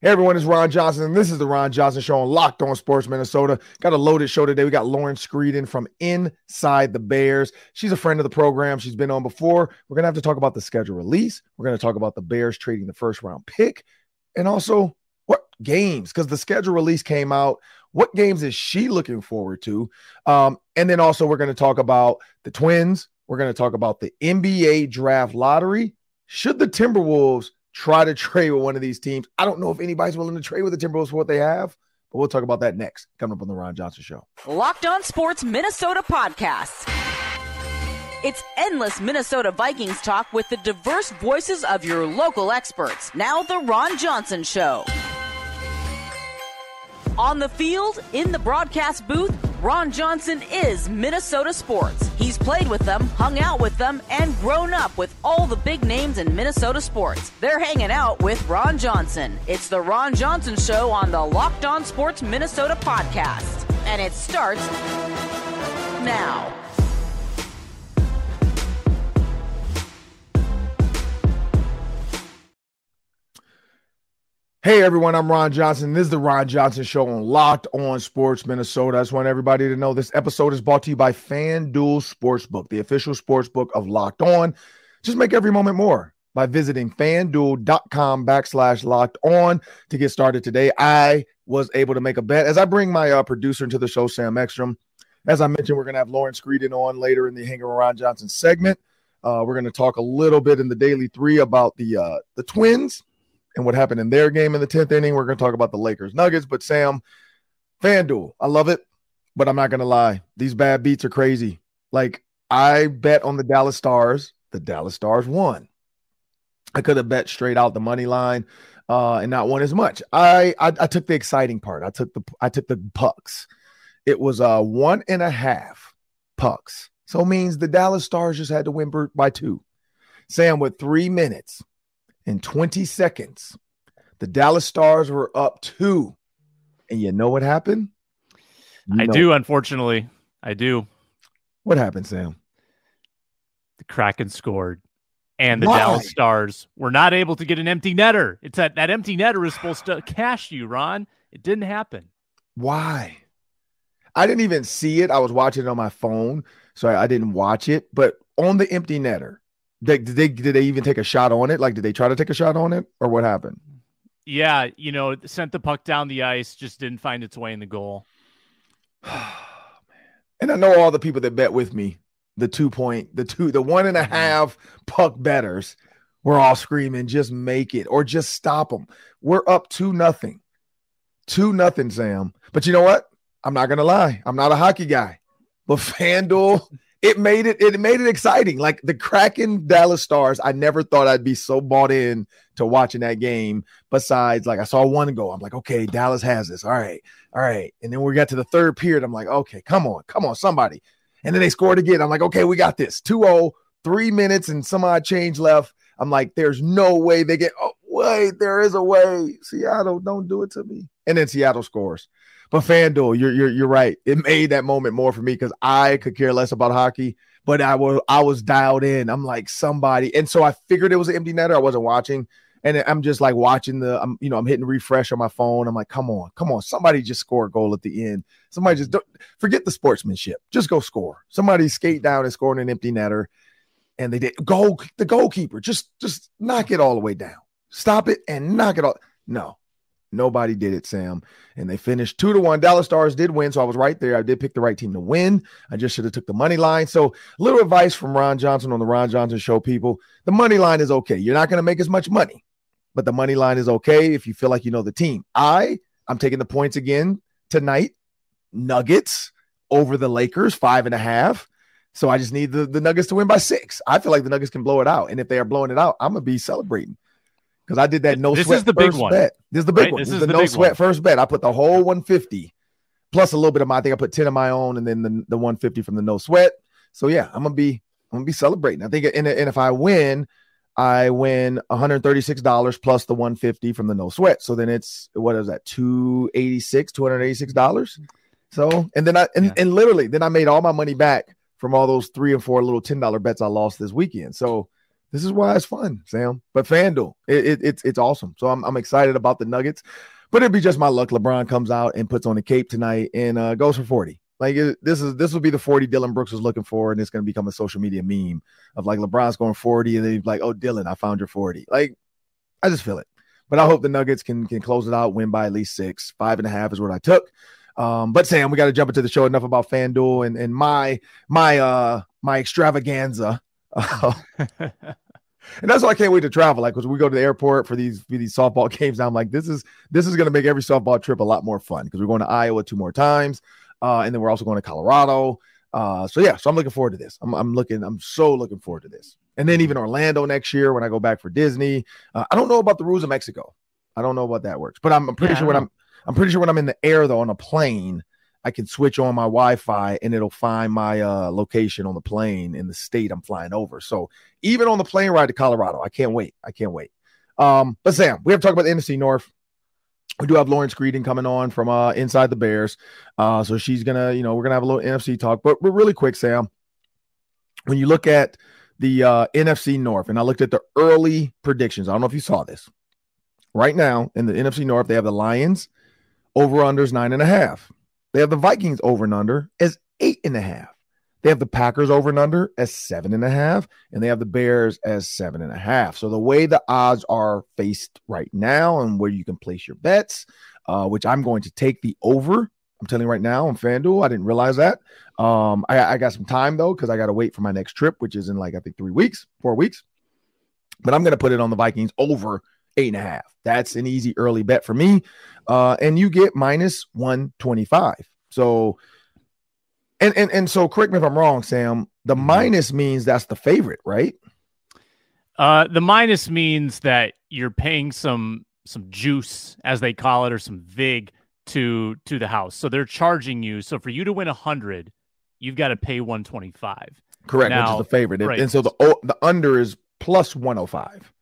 Hey everyone, it's Ron Johnson, and this is the Ron Johnson Show on Locked On Sports Minnesota. Got a loaded show today. We got Lauren Screeden from Inside the Bears. She's a friend of the program. She's been on before. We're gonna have to talk about the schedule release. We're gonna talk about the Bears trading the first round pick, and also what games because the schedule release came out. What games is she looking forward to? Um, and then also we're gonna talk about the Twins. We're gonna talk about the NBA draft lottery. Should the Timberwolves try to trade with one of these teams. I don't know if anybody's willing to trade with the Timberwolves for what they have, but we'll talk about that next. Coming up on the Ron Johnson Show. Locked on Sports Minnesota podcasts. It's endless Minnesota Vikings talk with the diverse voices of your local experts. Now, the Ron Johnson Show. On the field, in the broadcast booth, Ron Johnson is Minnesota sports. He's played with them, hung out with them, and grown up with all the big names in Minnesota sports. They're hanging out with Ron Johnson. It's the Ron Johnson Show on the Locked On Sports Minnesota podcast. And it starts now. Hey everyone, I'm Ron Johnson. This is the Ron Johnson Show on Locked On Sports Minnesota. I just want everybody to know this episode is brought to you by FanDuel Sportsbook, the official sportsbook of Locked On. Just make every moment more by visiting fanduel.com backslash locked on to get started today. I was able to make a bet as I bring my uh, producer into the show, Sam Ekstrom. As I mentioned, we're going to have Lauren Screeden on later in the Hanger Ron Johnson segment. Uh, we're going to talk a little bit in the Daily Three about the uh, the Twins and what happened in their game in the 10th inning. We're going to talk about the Lakers Nuggets, but Sam, FanDuel, I love it, but I'm not going to lie. These bad beats are crazy. Like, I bet on the Dallas Stars. The Dallas Stars won. I could have bet straight out the money line uh, and not won as much. I, I I took the exciting part. I took the I took the pucks. It was uh one and a half pucks. So it means the Dallas Stars just had to win by two. Sam with three minutes in 20 seconds. The Dallas Stars were up two. And you know what happened? You I know. do, unfortunately. I do. What happened, Sam? The Kraken scored. And the Why? Dallas Stars were not able to get an empty netter. It's that that empty netter is supposed to cash you, Ron. It didn't happen. Why? I didn't even see it. I was watching it on my phone, so I, I didn't watch it. But on the empty netter, they, did they did they even take a shot on it? Like, did they try to take a shot on it, or what happened? Yeah, you know, sent the puck down the ice, just didn't find its way in the goal. and I know all the people that bet with me, the two point, the two, the one and a mm-hmm. half puck betters, were all screaming, "Just make it, or just stop them." We're up two nothing, two nothing, Sam. But you know what? I'm not gonna lie. I'm not a hockey guy, but FanDuel it made it it made it exciting. Like the Kraken Dallas Stars, I never thought I'd be so bought in to watching that game. Besides, like I saw one go, I'm like, okay, Dallas has this. All right, all right. And then we got to the third period. I'm like, okay, come on, come on, somebody. And then they scored again. I'm like, okay, we got this. 2-0, three minutes and some odd change left. I'm like, there's no way they get. Oh, wait, there is a way. Seattle, don't do it to me. And then Seattle scores. But FanDuel, you're you're you're right. It made that moment more for me because I could care less about hockey, but I was I was dialed in. I'm like somebody, and so I figured it was an empty netter. I wasn't watching, and I'm just like watching the. I'm you know I'm hitting refresh on my phone. I'm like, come on, come on, somebody just score a goal at the end. Somebody just don't forget the sportsmanship. Just go score. Somebody skate down and score an empty netter, and they did. Goal the goalkeeper just just knock it all the way down. Stop it and knock it all. No, Nobody did it, Sam. And they finished two to one. Dallas Stars did win, so I was right there. I did pick the right team to win. I just should have took the money line. So, little advice from Ron Johnson on the Ron Johnson Show, people. The money line is okay. You're not going to make as much money, but the money line is okay if you feel like you know the team. I I'm taking the points again tonight. Nuggets over the Lakers, five and a half. So I just need the, the Nuggets to win by six. I feel like the Nuggets can blow it out. And if they are blowing it out, I'm gonna be celebrating because I did that no this sweat is the big one. bet. This is the big right? one. This, this is the, the no sweat one. first bet. I put the whole 150 plus a little bit of my. I think I put 10 of my own and then the, the 150 from the no sweat. So yeah, I'm gonna be I'm gonna be celebrating. I think and, and if I win, I win $136 plus the 150 from the no sweat. So then it's what is that 286 $286. So and then I and, yeah. and literally then I made all my money back from all those three and four little $10 bets I lost this weekend. So This is why it's fun, Sam. But FanDuel, it, it, it's it's awesome. So I'm I'm excited about the Nuggets. But it'd be just my luck. LeBron comes out and puts on a cape tonight and uh, goes for 40. Like it, this is this will be the 40 Dillon Brooks was looking for, and it's going to become a social media meme of like LeBron's going 40, and then he's like, "Oh, Dillon, I found your 40." Like, I just feel it. But I hope the Nuggets can can close it out, win by at least six. Five and a half is what I took. Um, but Sam, we got to jump into the show. Enough about FanDuel and and my my uh my extravaganza. and that's why I can't wait to travel. Like, because we go to the airport for these for these softball games. I'm like, this is this is going to make every softball trip a lot more fun because we're going to Iowa two more times, uh, and then we're also going to Colorado. Uh, so yeah, so I'm looking forward to this. I'm, I'm looking, I'm so looking forward to this. And then even Orlando next year when I go back for Disney. Uh, I don't know about the rules of Mexico. I don't know what that works, but I'm, I'm pretty yeah, sure when I'm I'm pretty sure when I'm in the air though on a plane, I can switch on my Wi-Fi and it'll find my uh, location on the plane in the state I'm flying over. So even on the plane ride to Colorado, I can't wait. I can't wait. Um, but Sam, we have to talk about the NFC North. We do have Lauren Screeden coming on from uh, inside the Bears. Uh, so she's gonna, you know, we're gonna have a little NFC talk. But, but really quick, Sam, when you look at the uh, NFC North, and I looked at the early predictions. I don't know if you saw this. Right now in the NFC North, they have the Lions over unders nine and a half. They have the Vikings over and under as eight and a half. They have the Packers over and under as seven and a half, and they have the Bears as seven and a half. So the way the odds are faced right now, and where you can place your bets, uh, which I'm going to take the over. I'm telling you right now on FanDuel. I didn't realize that. Um, I, I got some time though because I got to wait for my next trip, which is in like I think three weeks, four weeks. But I'm going to put it on the Vikings over eight and a half. That's an easy early bet for me. Uh, and you get minus 125. So, and, and, and so correct me if I'm wrong, Sam. The mm-hmm. minus means that's the favorite, right? Uh, the minus means that you're paying some some juice, as they call it, or some vig to to the house. So they're charging you. So for you to win a hundred, you've got to pay one twenty five. Correct, now, which is the favorite. Right. And so the the under is plus one hundred oh five.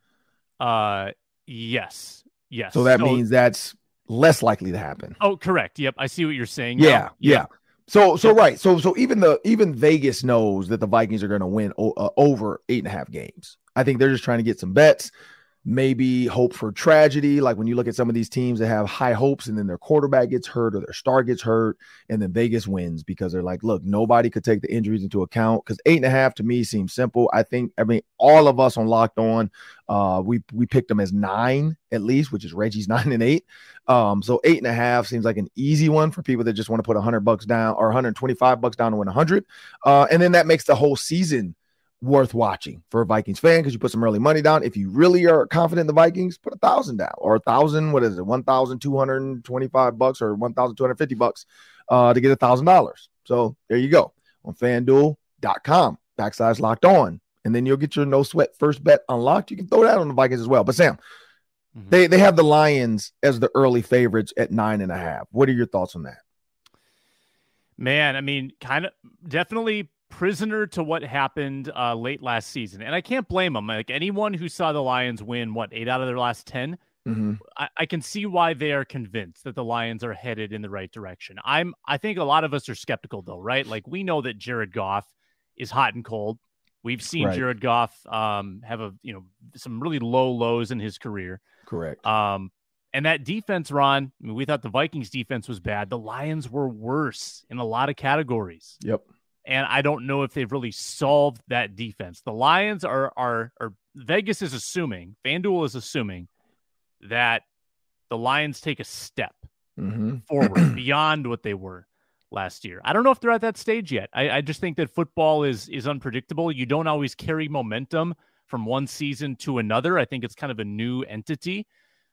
Uh, Yes. Yes. So that so, means that's less likely to happen. Oh, correct. Yep. I see what you're saying. Yeah. Yeah. yeah. So, so right. So, so even the even Vegas knows that the Vikings are going to win o- uh, over eight and a half games. I think they're just trying to get some bets maybe hope for tragedy. Like when you look at some of these teams that have high hopes and then their quarterback gets hurt or their star gets hurt, and then Vegas wins because they're like, look, nobody could take the injuries into account. Because eight and a half to me seems simple. I think, I mean, all of us on Locked On, uh, we we picked them as nine at least, which is Reggie's nine and eight. Um, so eight and a half seems like an easy one for people that just want to put hundred bucks down or 125 bucks down to win hundred. Uh, and then that makes the whole season worth watching for a Vikings fan because you put some early money down. If you really are confident in the Vikings, put a thousand down or a thousand. What is it? One thousand two hundred twenty-five bucks or one thousand two hundred fifty bucks uh, to get a thousand dollars. So there you go on FanDuel.com backslash locked on, and then you'll get your no sweat first bet unlocked. You can throw that on the Vikings as well. But Sam. Mm-hmm. They they have the Lions as the early favorites at nine and a half. What are your thoughts on that? Man, I mean, kind of definitely prisoner to what happened uh, late last season, and I can't blame them. Like anyone who saw the Lions win what eight out of their last 10 mm-hmm. I, I, can see why they are convinced that the Lions are headed in the right direction. I'm. I think a lot of us are skeptical though, right? Like we know that Jared Goff is hot and cold. We've seen right. Jared Goff um, have a you know some really low lows in his career. Correct. Um, and that defense, Ron, I mean, we thought the Vikings defense was bad. The Lions were worse in a lot of categories. Yep and I don't know if they've really solved that defense. The Lions are are are Vegas is assuming, FanDuel is assuming that the Lions take a step mm-hmm. forward beyond what they were last year. I don't know if they're at that stage yet. I, I just think that football is is unpredictable. You don't always carry momentum from one season to another. I think it's kind of a new entity.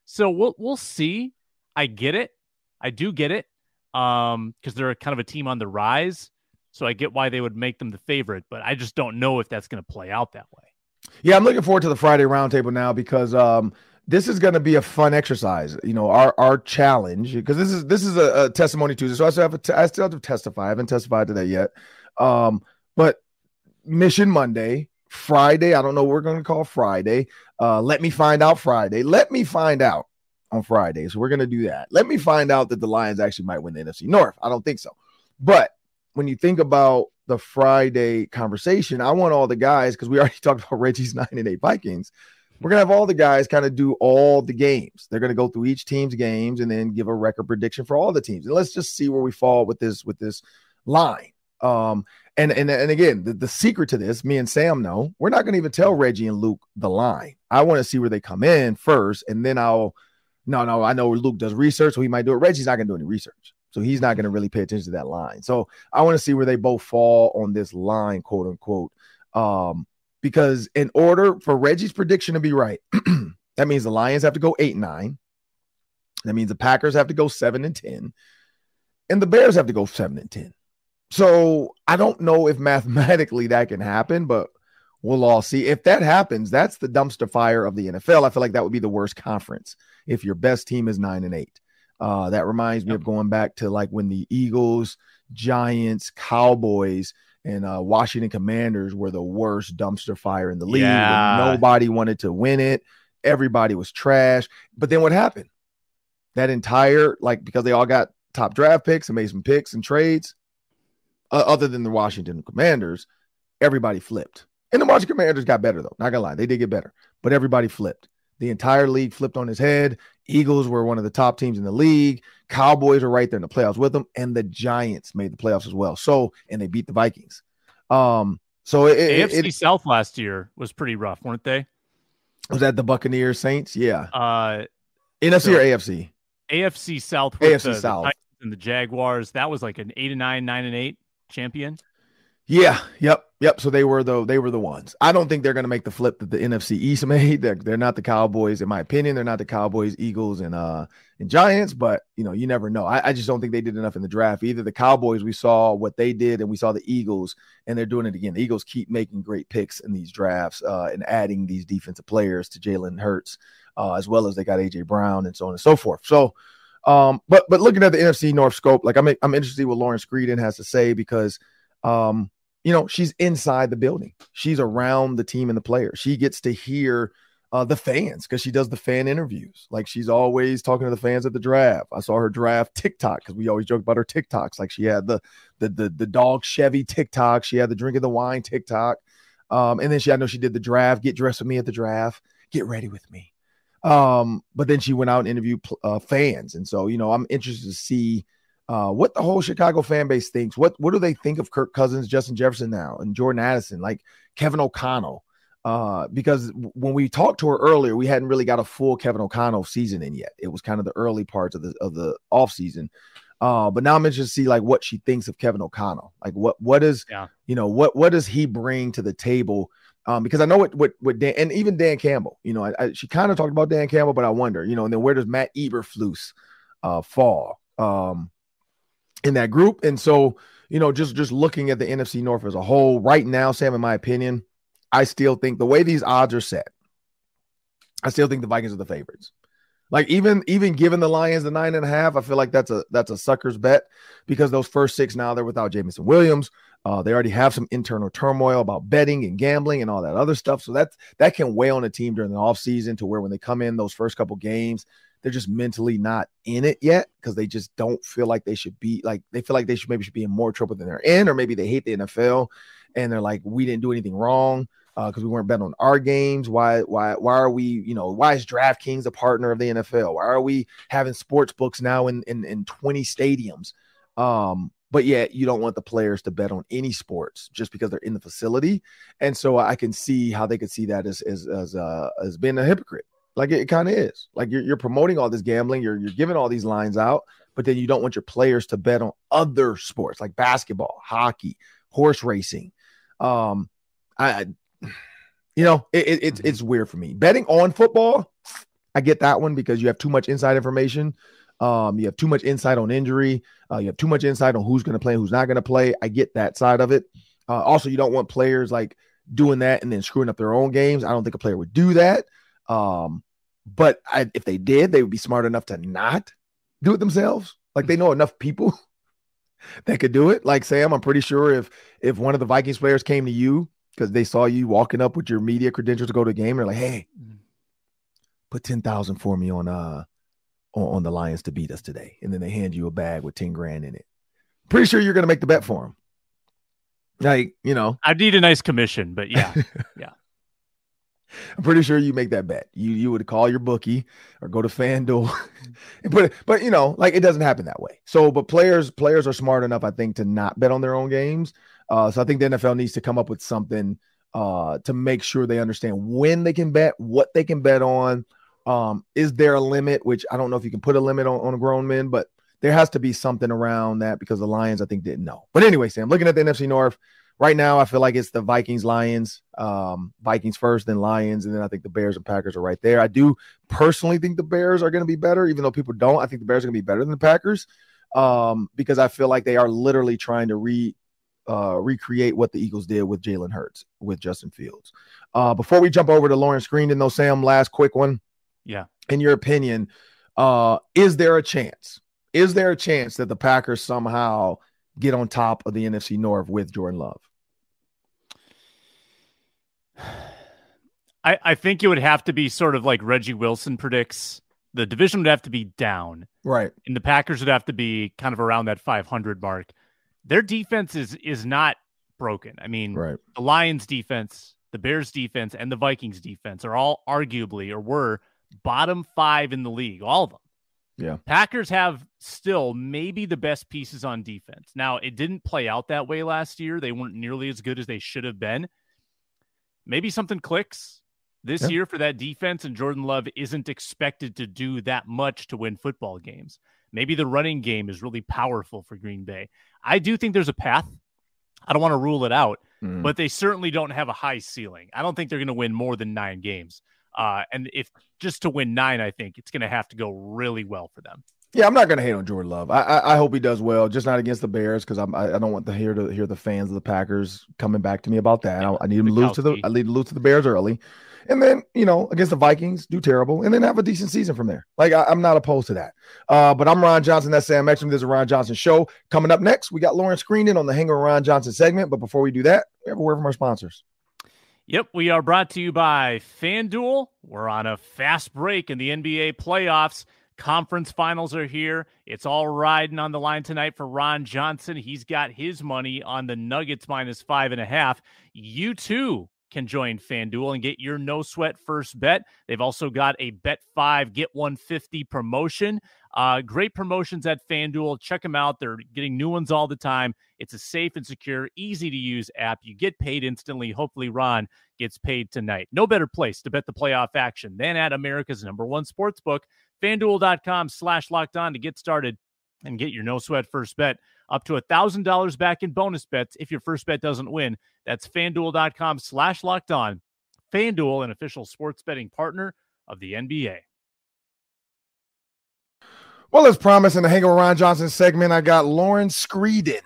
So we'll we'll see. I get it. I do get it. Um, because they're kind of a team on the rise. So I get why they would make them the favorite, but I just don't know if that's going to play out that way. Yeah, I'm looking forward to the Friday roundtable now because um, this is going to be a fun exercise. You know, our our challenge because this is this is a, a, testimony Tuesday, so I still have to, I still have to testify. I haven't testified to that yet. Um, but Mission Monday, Friday, I don't know what we're going to call Friday. Uh, let me find out Friday. Let me find out on Friday. So we're going to do that. Let me find out that the Lions actually might win the NFC North. I don't think so, but when you think about the Friday conversation, I want all the guys because we already talked about Reggie's nine and eight Vikings. We're gonna have all the guys kind of do all the games. They're gonna go through each team's games and then give a record prediction for all the teams. And let's just see where we fall with this with this line. Um, and and and again, the, the secret to this, me and Sam know, we're not gonna even tell Reggie and Luke the line. I want to see where they come in first, and then I'll no, no, I know Luke does research, so he might do it. Reggie's not gonna do any research. So he's not going to really pay attention to that line. So I want to see where they both fall on this line, quote unquote. Um, because in order for Reggie's prediction to be right, that means the Lions have to go eight and nine. That means the Packers have to go seven and ten, and the Bears have to go seven and ten. So I don't know if mathematically that can happen, but we'll all see. If that happens, that's the dumpster fire of the NFL. I feel like that would be the worst conference if your best team is nine and eight. Uh, that reminds me yep. of going back to like when the Eagles, Giants, Cowboys, and uh, Washington Commanders were the worst dumpster fire in the league. Yeah. Nobody wanted to win it. Everybody was trash. But then what happened? That entire like because they all got top draft picks and made some picks and trades. Uh, other than the Washington Commanders, everybody flipped. And the Washington Commanders got better though. Not gonna lie, they did get better, but everybody flipped. The entire league flipped on his head. Eagles were one of the top teams in the league. Cowboys were right there in the playoffs with them, and the Giants made the playoffs as well. So, and they beat the Vikings. Um, so it, AFC it, South last year was pretty rough, weren't they? Was that the Buccaneers Saints? Yeah. Uh, NFC so or AFC? AFC South. AFC the, South. The and the Jaguars. That was like an eight and nine, nine and eight champion. Yeah. Yep. Yep. So they were the they were the ones. I don't think they're going to make the flip that the NFC East made. They're, they're not the Cowboys, in my opinion. They're not the Cowboys, Eagles, and uh and Giants. But you know, you never know. I, I just don't think they did enough in the draft. Either the Cowboys, we saw what they did, and we saw the Eagles, and they're doing it again. The Eagles keep making great picks in these drafts uh, and adding these defensive players to Jalen Hurts, uh, as well as they got AJ Brown and so on and so forth. So. Um, but but looking at the NFC North scope, like I'm I'm interested what Lauren Screeden has to say because um, you know, she's inside the building. She's around the team and the players. She gets to hear uh, the fans because she does the fan interviews. Like she's always talking to the fans at the draft. I saw her draft TikTok because we always joke about her TikToks. Like she had the the the, the dog Chevy TikTok. She had the drink of the wine TikTok. Um, and then she I know she did the draft. Get dressed with me at the draft. Get ready with me. Um, but then she went out and interviewed uh, fans, and so you know I'm interested to see uh, what the whole Chicago fan base thinks. What what do they think of Kirk Cousins, Justin Jefferson now, and Jordan Addison, like Kevin O'Connell? Uh, because when we talked to her earlier, we hadn't really got a full Kevin O'Connell season in yet. It was kind of the early parts of the of the off season. Uh, but now I'm interested to see like what she thinks of Kevin O'Connell. Like what what is yeah. you know what what does he bring to the table? Um, because I know what what what Dan and even Dan Campbell, you know, I, I, she kind of talked about Dan Campbell, but I wonder, you know, and then where does Matt Eberflus uh fall? Um, in that group. And so, you know, just just looking at the NFC North as a whole, right now, Sam, in my opinion, I still think the way these odds are set, I still think the Vikings are the favorites. Like even even given the Lions the nine and a half, I feel like that's a that's a sucker's bet because those first six now they're without Jameson Williams. Uh, they already have some internal turmoil about betting and gambling and all that other stuff. So that's that can weigh on a team during the offseason to where when they come in those first couple games, they're just mentally not in it yet because they just don't feel like they should be like they feel like they should maybe should be in more trouble than they're in, or maybe they hate the NFL and they're like, we didn't do anything wrong because uh, we weren't betting on our games. Why, why, why are we, you know, why is DraftKings a partner of the NFL? Why are we having sports books now in in, in 20 stadiums? Um, but yet you don't want the players to bet on any sports just because they're in the facility. And so I can see how they could see that as as as uh, as being a hypocrite. Like it, it kind of is. Like you're, you're promoting all this gambling, you're you're giving all these lines out, but then you don't want your players to bet on other sports like basketball, hockey, horse racing. Um, I, you know, it, it, it's it's weird for me betting on football. I get that one because you have too much inside information. Um, you have too much insight on injury. Uh, you have too much insight on who's going to play, who's not going to play. I get that side of it. Uh, also, you don't want players like doing that and then screwing up their own games. I don't think a player would do that. Um, but I, if they did, they would be smart enough to not do it themselves. Like they know enough people that could do it. Like Sam, I'm pretty sure if if one of the Vikings players came to you because they saw you walking up with your media credentials to go to a game, they're like, "Hey, mm-hmm. put ten thousand for me on uh on, on, the Lions to beat us today," and then they hand you a bag with ten grand in it. Pretty sure you're going to make the bet for them. Like, you know, I need a nice commission, but yeah, yeah. I'm pretty sure you make that bet. You you would call your bookie or go to FanDuel. but but you know, like it doesn't happen that way. So, but players players are smart enough, I think, to not bet on their own games. Uh, so I think the NFL needs to come up with something uh, to make sure they understand when they can bet, what they can bet on. Um, is there a limit? Which I don't know if you can put a limit on, on grown men, but there has to be something around that because the Lions, I think, didn't know. But anyway, Sam, looking at the NFC North, right now, I feel like it's the Vikings, Lions, um, Vikings first, then Lions, and then I think the Bears and Packers are right there. I do personally think the Bears are going to be better, even though people don't. I think the Bears are going to be better than the Packers um, because I feel like they are literally trying to re uh, recreate what the Eagles did with Jalen Hurts with Justin Fields. Uh, before we jump over to Lawrence Green, though, Sam, last quick one. Yeah. In your opinion, uh, is there a chance? Is there a chance that the Packers somehow get on top of the NFC North with Jordan Love? I, I think it would have to be sort of like Reggie Wilson predicts. The division would have to be down. Right. And the Packers would have to be kind of around that 500 mark. Their defense is is not broken. I mean, right. the Lions defense, the Bears defense, and the Vikings defense are all arguably or were bottom five in the league, all of them. Yeah. Packers have still maybe the best pieces on defense. Now, it didn't play out that way last year. They weren't nearly as good as they should have been. Maybe something clicks this yeah. year for that defense, and Jordan Love isn't expected to do that much to win football games. Maybe the running game is really powerful for Green Bay. I do think there's a path. I don't want to rule it out, mm. but they certainly don't have a high ceiling. I don't think they're going to win more than nine games. Uh, and if just to win nine, I think it's going to have to go really well for them. Yeah, I'm not going to hate on Jordan Love. I, I, I hope he does well, just not against the Bears because I'm I, I, don't want to hear to hear the fans of the Packers coming back to me about that. I, I, need him to lose to the I need to lose to the Bears early, and then you know against the Vikings do terrible, and then have a decent season from there. Like I, am not opposed to that. Uh, but I'm Ron Johnson. That's Sam Ekstrom. This is a Ron Johnson show. Coming up next, we got Lauren Screeden on the Hanger Ron Johnson segment. But before we do that, we have a word from our sponsors. Yep, we are brought to you by FanDuel. We're on a fast break in the NBA playoffs. Conference finals are here. It's all riding on the line tonight for Ron Johnson. He's got his money on the Nuggets minus five and a half. You too can join FanDuel and get your no sweat first bet. They've also got a bet five, get 150 promotion. Uh, great promotions at FanDuel. Check them out. They're getting new ones all the time. It's a safe and secure, easy to use app. You get paid instantly. Hopefully, Ron gets paid tonight. No better place to bet the playoff action than at America's number one sports book, fanduel.com slash locked on to get started and get your no sweat first bet up to a $1,000 back in bonus bets if your first bet doesn't win. That's fanduel.com slash locked on. FanDuel, an official sports betting partner of the NBA. Well, as promised in the Hang with Ron Johnson segment, I got Lauren Screeden.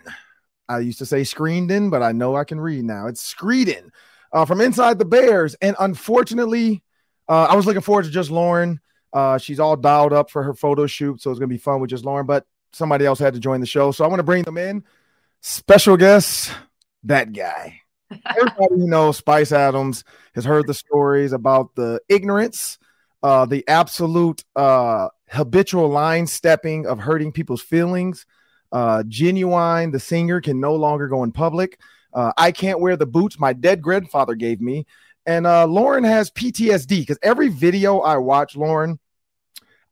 I used to say Screeden, but I know I can read now. It's Screeden uh, from Inside the Bears. And unfortunately, uh, I was looking forward to just Lauren. Uh, she's all dialed up for her photo shoot, so it's going to be fun with just Lauren. But somebody else had to join the show. So I want to bring them in. Special guest, that guy. Everybody who knows Spice Adams has heard the stories about the ignorance, uh, the absolute uh, habitual line stepping of hurting people's feelings. Uh, Ginuwine, the singer, can no longer go in public. Uh, I can't wear the boots my dead grandfather gave me. And uh, Lauren has PTSD because every video I watch, Lauren,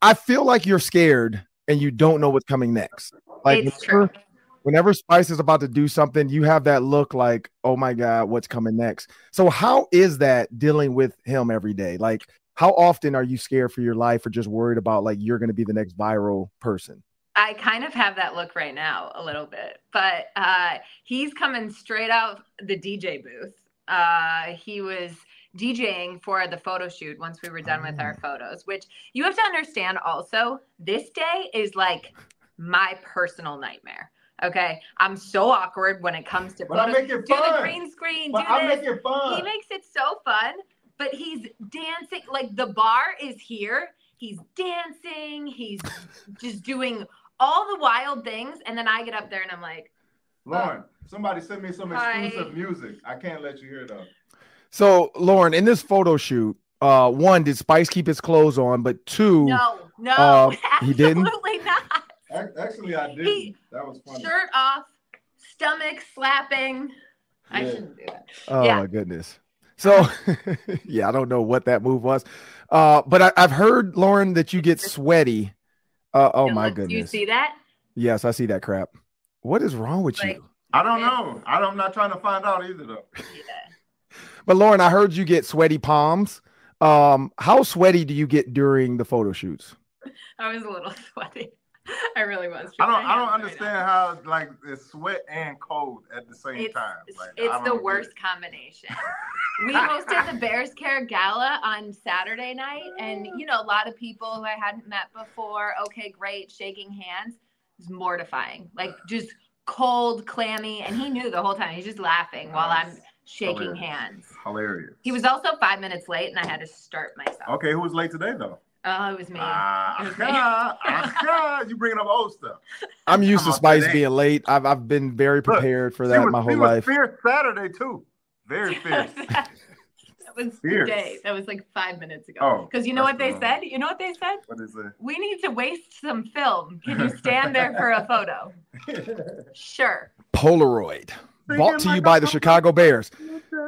I feel like you're scared and you don't know what's coming next. Like it's whenever, true. whenever Spice is about to do something, you have that look like, oh my God, what's coming next? So how is that dealing with him every day? Like, how often are you scared for your life or just worried about like you're going to be the next viral person? I kind of have that look right now a little bit, but uh, he's coming straight out the DJ booth. Uh, he was DJing for the photo shoot once we were done with our oh. photos, which you have to understand also, this day is like my personal nightmare. Okay. I'm so awkward when it comes to but photos. do fun. the green screen, but do i this. Make it fun. He makes it so fun, but he's dancing like the bar is here. He's dancing, he's just doing all the wild things, and then I get up there and I'm like, Lauren, oh, somebody sent me some exclusive hi. music. I can't let you hear though. So, Lauren, in this photo shoot, uh, one, did Spice keep his clothes on? But two, no, no, uh, he didn't. Absolutely not. Actually, I did. He, that was funny. Shirt off, stomach slapping. I shouldn't do that. Oh Yeah. my goodness. So yeah, I don't know what that move was. Uh, but I, I've heard, Lauren, that you get sweaty. Uh, oh my goodness! Do you see that? Yes, I see that crap. What is wrong with Like- you? I don't know. I don't, I'm not trying to find out either though. Yeah. But Lauren, I heard you get sweaty palms. Um, how sweaty do you get during the photo shoots? I was a little sweaty. I really was. I don't. I don't right understand now. how like it's sweat and cold at the same It's, time. Like, it's the worst it. combination. we hosted the Bears Care Gala on Saturday night, and you know, a lot of people who I hadn't met before. Okay, great, shaking hands. It was mortifying. Like just cold, clammy, and he knew the whole time. He's just laughing while I'm shaking Hilarious. hands. Hilarious. He was also five minutes late, and I had to start myself. okay. Who was late today though? Oh, it was me. Ah, It was me. ah, ah, you bringing up old stuff. I'm used to Come on, Spice today. being late. I've I've been very prepared for that was- my she whole was life. Fierce Saturday too. Very fierce. that was Fierce. today. That was like five minutes ago. Oh, Because you know what they the wrong- said? You know what they said? what is it? We need to waste some film. Can you stand there for a photo? Sure. Polaroid. Brought to you by the Chicago Bears.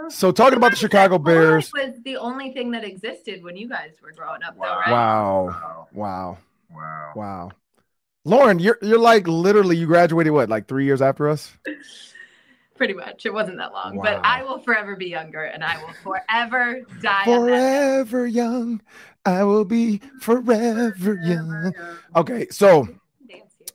So talking about the Chicago Bears. Polaroid was the only thing that existed when you guys were growing up, though, Wow. right? Wow. Wow. Wow. Wow. Wow. Lauren, you're you're like literally you graduated what, like three years after us? Pretty much. It wasn't that long, Wow. but I will forever be younger, and I will forever die. Forever young. I will be forever young. Okay, so Dance here.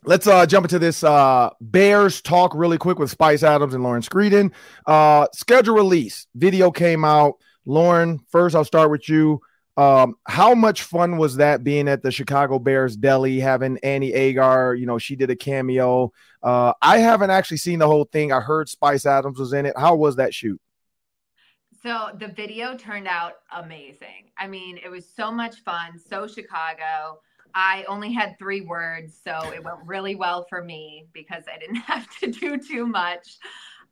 Let's uh jump into this uh Bears talk really quick with Spice Adams and Lauren Screeden. Uh schedule release. Video came out. Lauren, first I'll start with you. Um, how much fun was that being at the Chicago Bears deli, having Annie Agar? You know, she did a cameo. Uh, I haven't actually seen the whole thing. I heard Spice Adams was in it. How was that shoot? So the video turned out amazing. I mean, it was so much fun, so Chicago. I only had three words, so it went really well for me because I didn't have to do too much.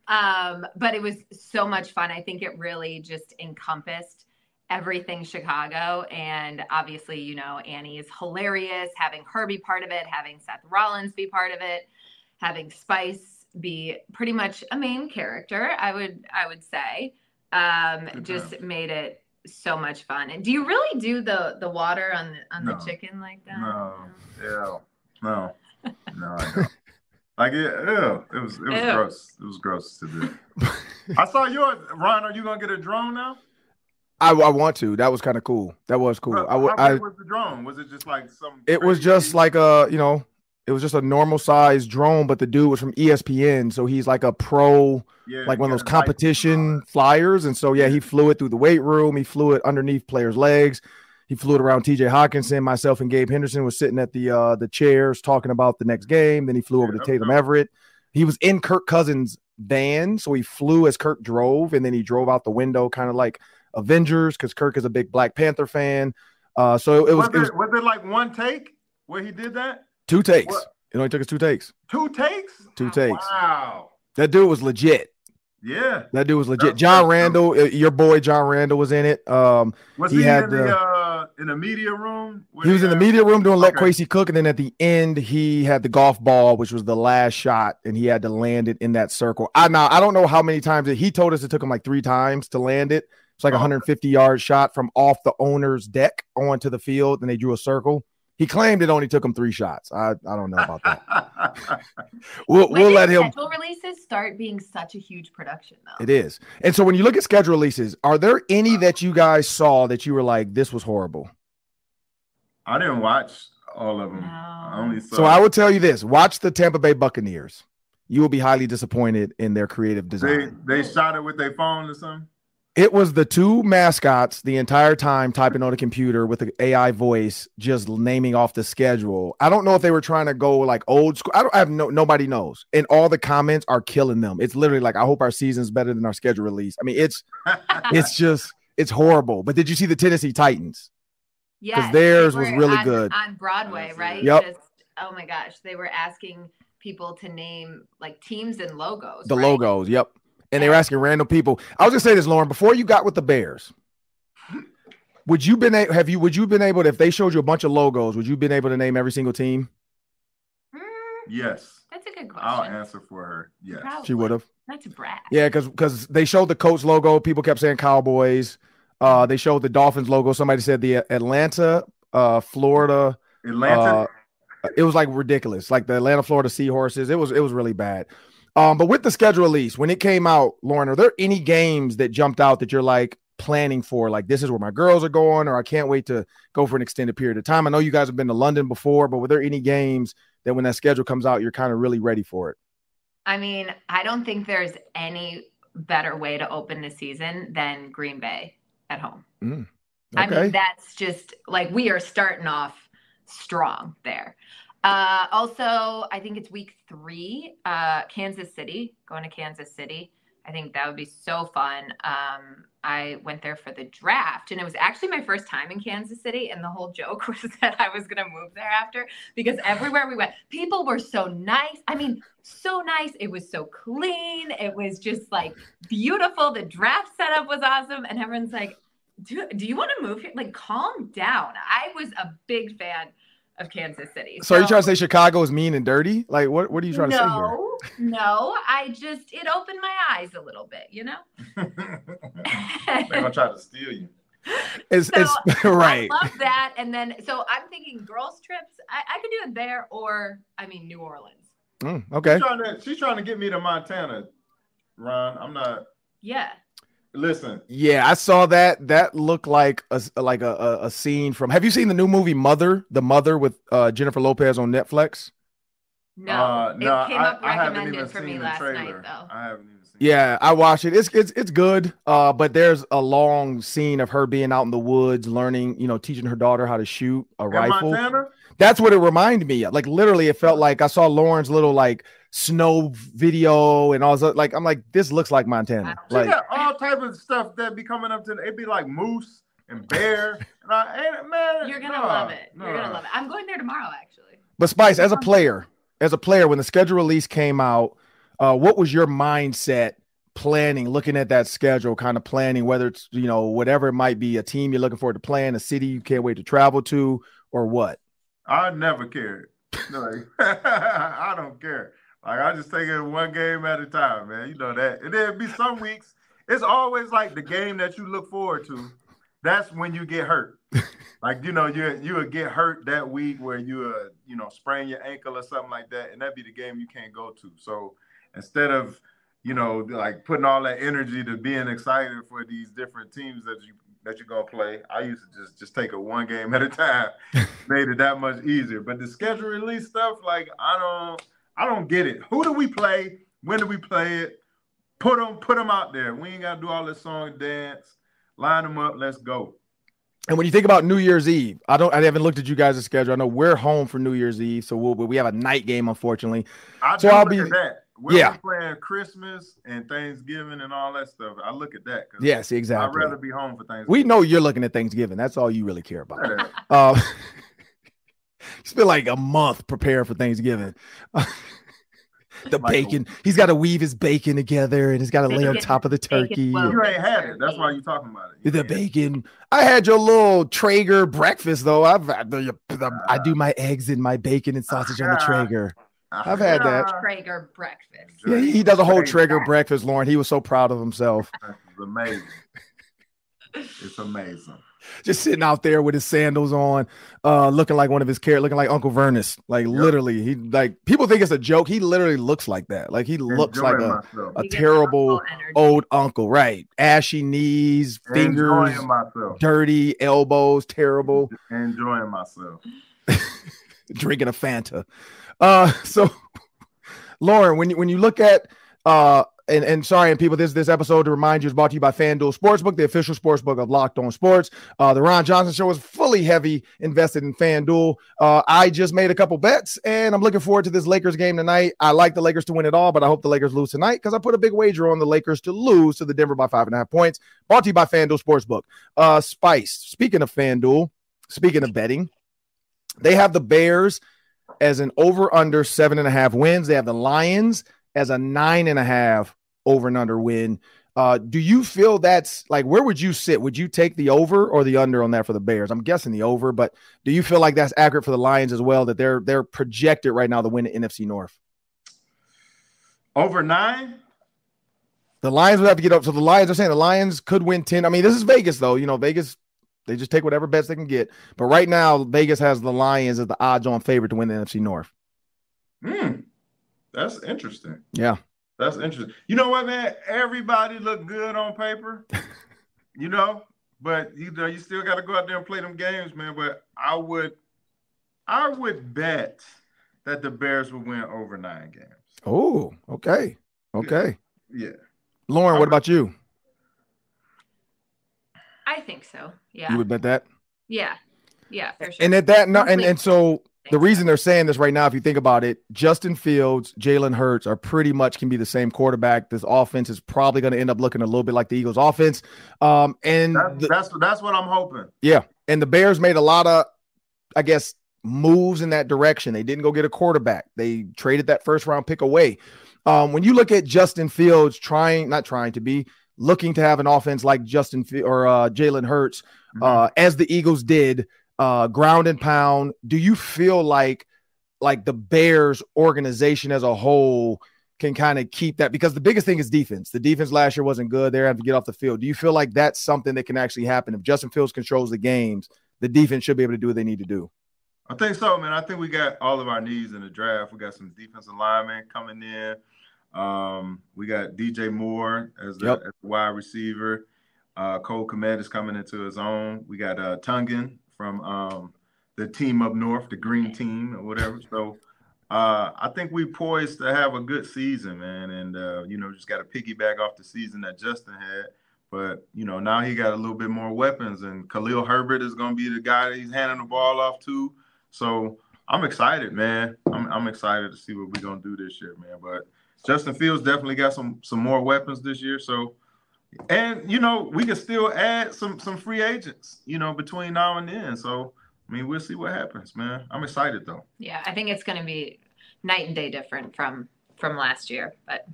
Um, but it was so much fun. I think it really just encompassed everything Chicago. And obviously, you know, Annie is hilarious, having her be part of it, having Seth Rollins be part of it, having Spice be pretty much a main character, I would I would say um just made it so much fun and do you really do the the water on the on No. the chicken like that No. Yeah. No. No. I don't. Like it, ew, it was it was Ew. gross. It was gross to do. I saw yours, Ron. Are you gonna get a drone now? I, I want to. That was kind of cool. That was cool. I, w- How I was the drone? Was it just like some? it was just like a you know it was just a normal size drone but the dude was from espn so he's like a pro yeah, like one of those the lights and all competition flyers and so yeah he flew it through the weight room he flew it underneath players legs he flew it around tj hockenson myself and gabe henderson was sitting at the uh the chairs talking about the next game then he flew over Yeah, to tatum everett. He was in kirk cousins van so he flew as kirk drove and then he drove out the window kind of like avengers because kirk is a big black panther fan uh so it was, Was, it was was it like one take where he did that? Two takes What? it only took us two takes Two takes? two takes Wow. That dude was legit. Yeah. That dude was legit. John Randle, uh, your boy John Randle was in it. Um, Was He he, had in the, uh in the media room? he was in the media room doing let Okay. Quasey cook, and then at the end he had the golf ball, which was the last shot, and he had to land it in that circle. I now I don't know how many times it, he told us it took him like three times to land it. It's like a Oh, 150 yard shot from off the owner's deck onto the field, and they drew a circle. He claimed it only took him three shots. I, I don't know about that. We'll, When we'll let him. schedule releases start being such a huge production though It is. And so when you look at schedule releases, are there any that you guys saw that you were like, this was horrible? I didn't watch all of them. I No. only saw. So I will tell you this watch the Tampa Bay Buccaneers. You will be highly disappointed in their creative they design. they shot it with their phone or something. It was the two mascots the entire time typing on a computer with the AI voice, just naming off the schedule. I don't know if they were trying to go like old school. I don't I have no nobody knows. And all the comments are killing them. It's literally like, I hope our season's better than our schedule release. I mean, it's it's just it's horrible. But did you see the Tennessee Titans? Yeah, because theirs was really on- good. on Broadway, right? Yep. Just, oh my gosh, they were asking people to name like teams and logos. The right? logos, yep. And they were asking random people. I was gonna say this, Lauren, before you got with the Bears, would you been a- have you would you been able to if they showed you a bunch of logos, would you been able to name every single team? Mm, Yes. That's a good question. I'll answer for her. Yes. Probably. She would have. That's Brad. Yeah, because because they showed the Colts logo. People kept saying Cowboys. Uh, they showed the Dolphins logo. Somebody said the Atlanta, uh, Florida. Atlanta. Uh, it was like ridiculous, like the Atlanta, Florida Seahorses. It was it was really bad. Um, but with the schedule release, when it came out, Lauren, are there any games that jumped out that you're like planning for? Like this is where my girls are going, or I can't wait to go for an extended period of time. I know you guys have been to London before, but were there any games that when that schedule comes out, you're kind of really ready for it? I mean, I don't think there's any better way to open the season than Green Bay at home. Mm, I mean, that's just like we are starting off strong there. Uh, also, I think it's week three, uh, Kansas City, going to Kansas City. I think that would be so fun. Um, I went there for the draft, and it was actually my first time in Kansas City. And the whole joke was that I was going to move there after because everywhere we went, people were so nice. I mean, so nice. It was so clean. It was just like beautiful. The draft setup was awesome. And everyone's like, do, do you want to move here? Like, calm down. I was a big fan of Kansas City. So, are you trying to say Chicago is mean and dirty? Like, what, what are you trying no, to say here? No, I just, it opened my eyes a little bit, you know? They're gonna try to steal you. It's, So, it's right. I love that. And then, so I'm thinking girls' trips, I, I could do it there or, I mean, New Orleans. Mm, okay. She's trying, to, she's trying to get me to Montana, Ron. I'm not. Yeah. Listen, Yeah, I saw that. That looked like a like a, a, a scene from. Have you seen the new movie Mother? The Mother with uh, Jennifer Lopez on Netflix. No, uh, it no, came I, up I haven't even recommended for seen me the last trailer. night, though. I haven't even seen. Yeah, I watched it. It's it's it's good. Uh, but there's a long scene of her being out in the woods, learning, you know, teaching her daughter how to shoot a In rifle. Montana? That's what it reminded me of. Like literally, it felt like I saw Lauren's little like snow video and all that. Like I'm like, this looks like Montana. She Like got all type of stuff that be coming up to. It'd be like moose and bear. and I, ain't, man, You're going to nah, love it. You're going nah. to love it. I'm going there tomorrow, actually. But Spice, as a player, as a player, when the schedule release came out, uh, what was your mindset planning, looking at that schedule, kind of planning whether it's you know whatever it might be, a team you're looking forward to playing, a city you can't wait to travel to, or what? I never cared. Like, I don't care. Like I just take it one game at a time, man. You know that. And there'd be some weeks. It's always like the game that you look forward to. That's when you get hurt. Like you know, you you would get hurt that week where you uh you know sprain your ankle or something like that, and that'd be the game you can't go to. So instead of you know like putting all that energy to being excited for these different teams that you that you're gonna play, I used to just just take it one game at a time. Made it that much easier. But the schedule release stuff, like I don't I don't get it. Who do we play? When do we play it? Put them put them out there. We ain't gotta do all this song and dance. Line them up. Let's go. And when you think about New Year's Eve, I don't, I haven't looked at you guys' schedule. I know we're home for New Year's Eve, so we'll, we have a night game, unfortunately. I so I'll be- at that. We're yeah. playing Christmas and Thanksgiving and all that stuff. I look at that. Yes, exactly. I'd rather be home for Thanksgiving. We know you're looking at Thanksgiving. That's all you really care about. Yeah. Uh, spent like a month preparing for Thanksgiving. the Like- bacon. He's got to weave his bacon together, and he's got to lay on top of the turkey. well. You ain't had it. That's why you're talking about it. You The ain't it. bacon. I had your little Traeger breakfast though. I've had the, the- I do uh, my eggs and my bacon and sausage on the uh, Traeger. Uh, I've had that. Traeger breakfast. Yeah, he, he does a whole Traeger. Traeger breakfast, Lauren. He was so proud of himself. It's amazing. It's amazing. Just sitting out there with his sandals on, uh, looking like one of his characters, looking like Uncle Vernus. Like literally, he like people think it's a joke. He literally looks like that. Like he looks like a, myself. a He terrible old uncle, right? Ashy knees, fingers, dirty elbows, terrible, Enjoying myself. drinking a Fanta. Uh, so Lauren, when you when you look at uh and, and sorry, and people, this this episode to remind you is brought to you by FanDuel Sportsbook, the official sportsbook of Locked On Sports. Uh, the Ron Johnson Show is fully heavy invested in FanDuel. Uh, I just made a couple bets, and I'm looking forward to this Lakers game tonight. I like the Lakers to win it all, but I hope the Lakers lose tonight because I put a big wager on the Lakers to lose to the Denver by five and a half points. Brought to you by FanDuel Sportsbook. Uh, Spice. Speaking of FanDuel, speaking of betting, they have the Bears as an over under seven and a half wins. They have the Lions as a nine and a half over and under win. Uh, do you feel that's like where would you sit? Would you take the over or the under on that for the Bears? I'm guessing the over, but do you feel like that's accurate for the Lions as well? That they're they're projected right now to win the NFC North. Over nine. The Lions would have to get up. So the Lions are saying the Lions could win 10. I mean, this is Vegas, though. You know, Vegas, they just take whatever bets they can get. But right now, Vegas has the Lions as the odds on favorite to win the NFC North. Hmm. That's interesting. Yeah. That's interesting. You know what, man? Everybody look good on paper, you know, but you know, you still got to go out there and play them games, man. But I would, I would bet that the Bears would win over nine games. Oh, okay. Okay. Yeah. Lauren, what about you? I think so. Yeah. You would bet that? Yeah. Yeah, for sure. And at that, no, and, and so the reason they're saying this right now, if you think about it, Justin Fields, Jalen Hurts are pretty much can be the same quarterback. This offense is probably going to end up looking a little bit like the Eagles' offense. Um, and That's the- that's that's what I'm hoping. Yeah. And the Bears made a lot of, I guess, moves in that direction. They didn't go get a quarterback. They traded that first round pick away. Um, when you look at Justin Fields trying, not trying to be, looking to have an offense like Justin or uh, Jalen Hurts, uh, as the Eagles did, uh, ground and pound. Do you feel like, like the Bears organization as a whole can kind of keep that? Because the biggest thing is defense. The defense last year wasn't good. They're having to get off the field. Do you feel like that's something that can actually happen if Justin Fields controls the games? The defense should be able to do what they need to do. I think so, man. I think we got all of our needs in the draft. We got some defensive linemen coming in. Um, we got DJ Moore as the, Yep. as the wide receiver. Uh, Cole Kmet is coming into his own. We got uh, Tonyan from um, the team up north, the green team or whatever. So uh, I think we poised to have a good season, man. And uh, you know, just got to piggyback off the season that Justin had. But you know, now he got a little bit more weapons, and Khalil Herbert is going to be the guy that he's handing the ball off to. So I'm excited, man. I'm, I'm excited to see what we're gonna do this year, man. But Justin Fields definitely got some some more weapons this year. So, and you know, we can still add some some free agents, you know, between now and then. So, I mean, we'll see what happens, man. I'm excited though. Yeah, I think it's going to be night and day different from from last year, but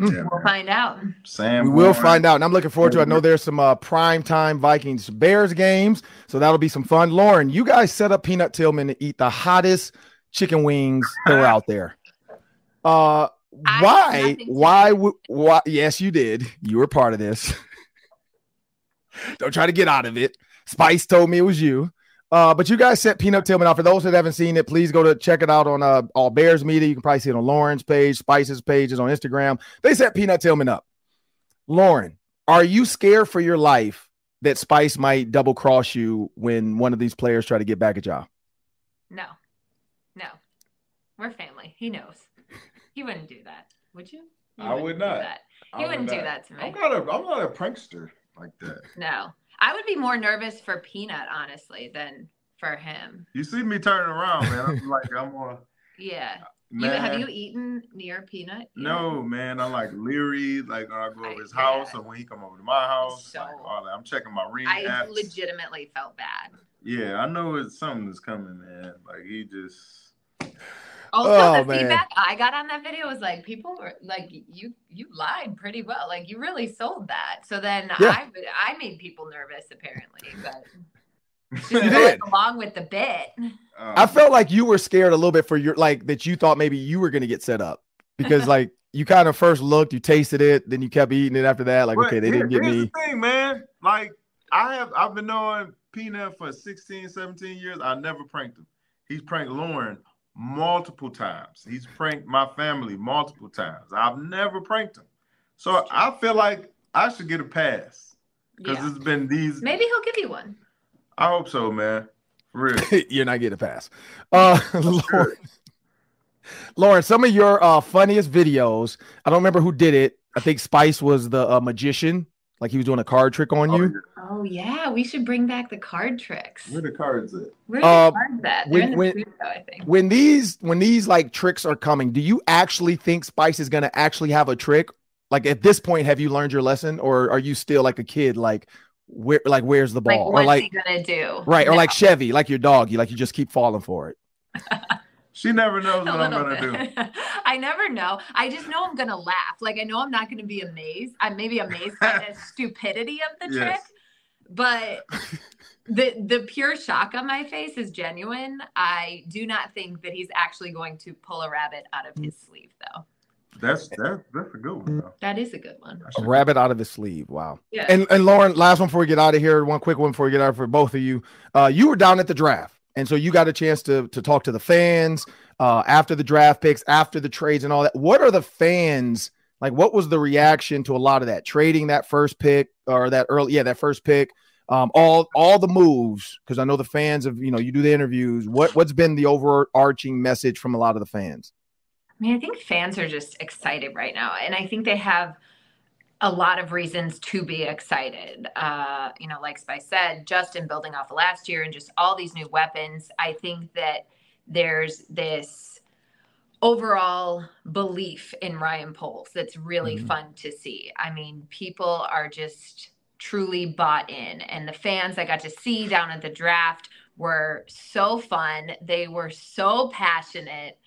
Yeah, we'll find out. Sam, We will find out, and I'm looking forward to. it. I know there's some uh, prime time Vikings Bears games, so that'll be some fun. Lauren, you guys set up Peanut Tillman to eat the hottest chicken wings that were out there. Uh, I had why? Why would? Why? Yes, you did. You were part of this. Don't try to get out of it. Spice told me it was you. Uh, but you guys set Peanut Tillman out. For those that haven't seen it, please go to check it out on uh, All Bears Media. You can probably see it on Lauren's page, Spice's pages on Instagram. They set Peanut Tillman up. Lauren, are you scared for your life that Spice might double cross you when one of these players try to get back at y'all? No, no, we're family. He knows. He wouldn't do that, would you? You I would I You would wouldn't do that to me. I'm not a I'm not a prankster like that. No, I would be more nervous for Peanut, honestly, than for him. You see me turning around, man. I'm like I'm on. Yeah. You, have you eaten near Peanut? No, man. I'm like leery, like when I go over his house yeah. or when he come over to my house. So- like all that. I'm checking my ring I apps. legitimately felt bad. Yeah, I know it's something that's coming, man. Like he just Also, Oh, the man. feedback I got on that video was like people were like, "You you lied pretty well. Like you really sold that." So then Yeah. I I made people nervous apparently, but You did. along with the bit. um, I felt like you were scared a little bit for your like that you thought maybe you were going to get set up because like you kind of first looked, you tasted it, then you kept eating it after that. Like, but okay, they here- didn't get me. the thing, man. Like I have I've been knowing Peanut for 16, 17 years. I never pranked him. He's pranked Lauren multiple times. He's pranked my family multiple times. I've never pranked him. So I feel like I should get a pass because Yeah. it's been these. Maybe he'll give you one. I hope so, man. For real. You're not getting a pass. Uh, Lauren, Lauren, some of your uh, funniest videos. I don't remember who did it. I think Spice was the uh, magician, like he was doing a card trick on you. Oh yeah, we should bring back the card tricks. Where the cards at? Where are Uh, the cards at? They're when- in the when- studio, I think. When these when these like tricks are coming, do you actually think Spice is gonna actually have a trick? Like at this point, have you learned your lesson, or are you still like a kid? Like where like where's the Like, ball? what's or like he gonna do? right, or No. like Chevy, like your dog, you like you just keep falling for it. She never knows what I'm gonna do. I never know. I just know I'm gonna laugh. Like I know I'm not gonna be amazed. I'm maybe amazed by the stupidity of the trick, but the the pure shock on my face is genuine. I do not think that he's actually going to pull a rabbit out of his sleeve, though. That's that's that's a good one. Though. That is a good one. I A should- rabbit out of his sleeve. Wow. Yeah. And and Lauren, last one before we get out of here. One quick one before we get out for both of you. Uh, you were down at the draft, and so you got a chance to to talk to the fans uh, after the draft picks, after the trades, and all that. What are the fans like? What was the reaction to a lot of that trading that first pick or that early? Yeah, that first pick. Um, all all the moves because I know the fans of you know you do the interviews. What what's been the overarching message from a lot of the fans? I mean, I think fans are just excited right now, and I think they have a lot of reasons to be excited. Uh, you know, like Spice said, just in building off of last year and just all these new weapons, I think that there's this overall belief in Ryan Poles that's really Mhm. fun to see. I mean, people are just truly bought in, and the fans I got to see down at the draft were so fun. They were so passionate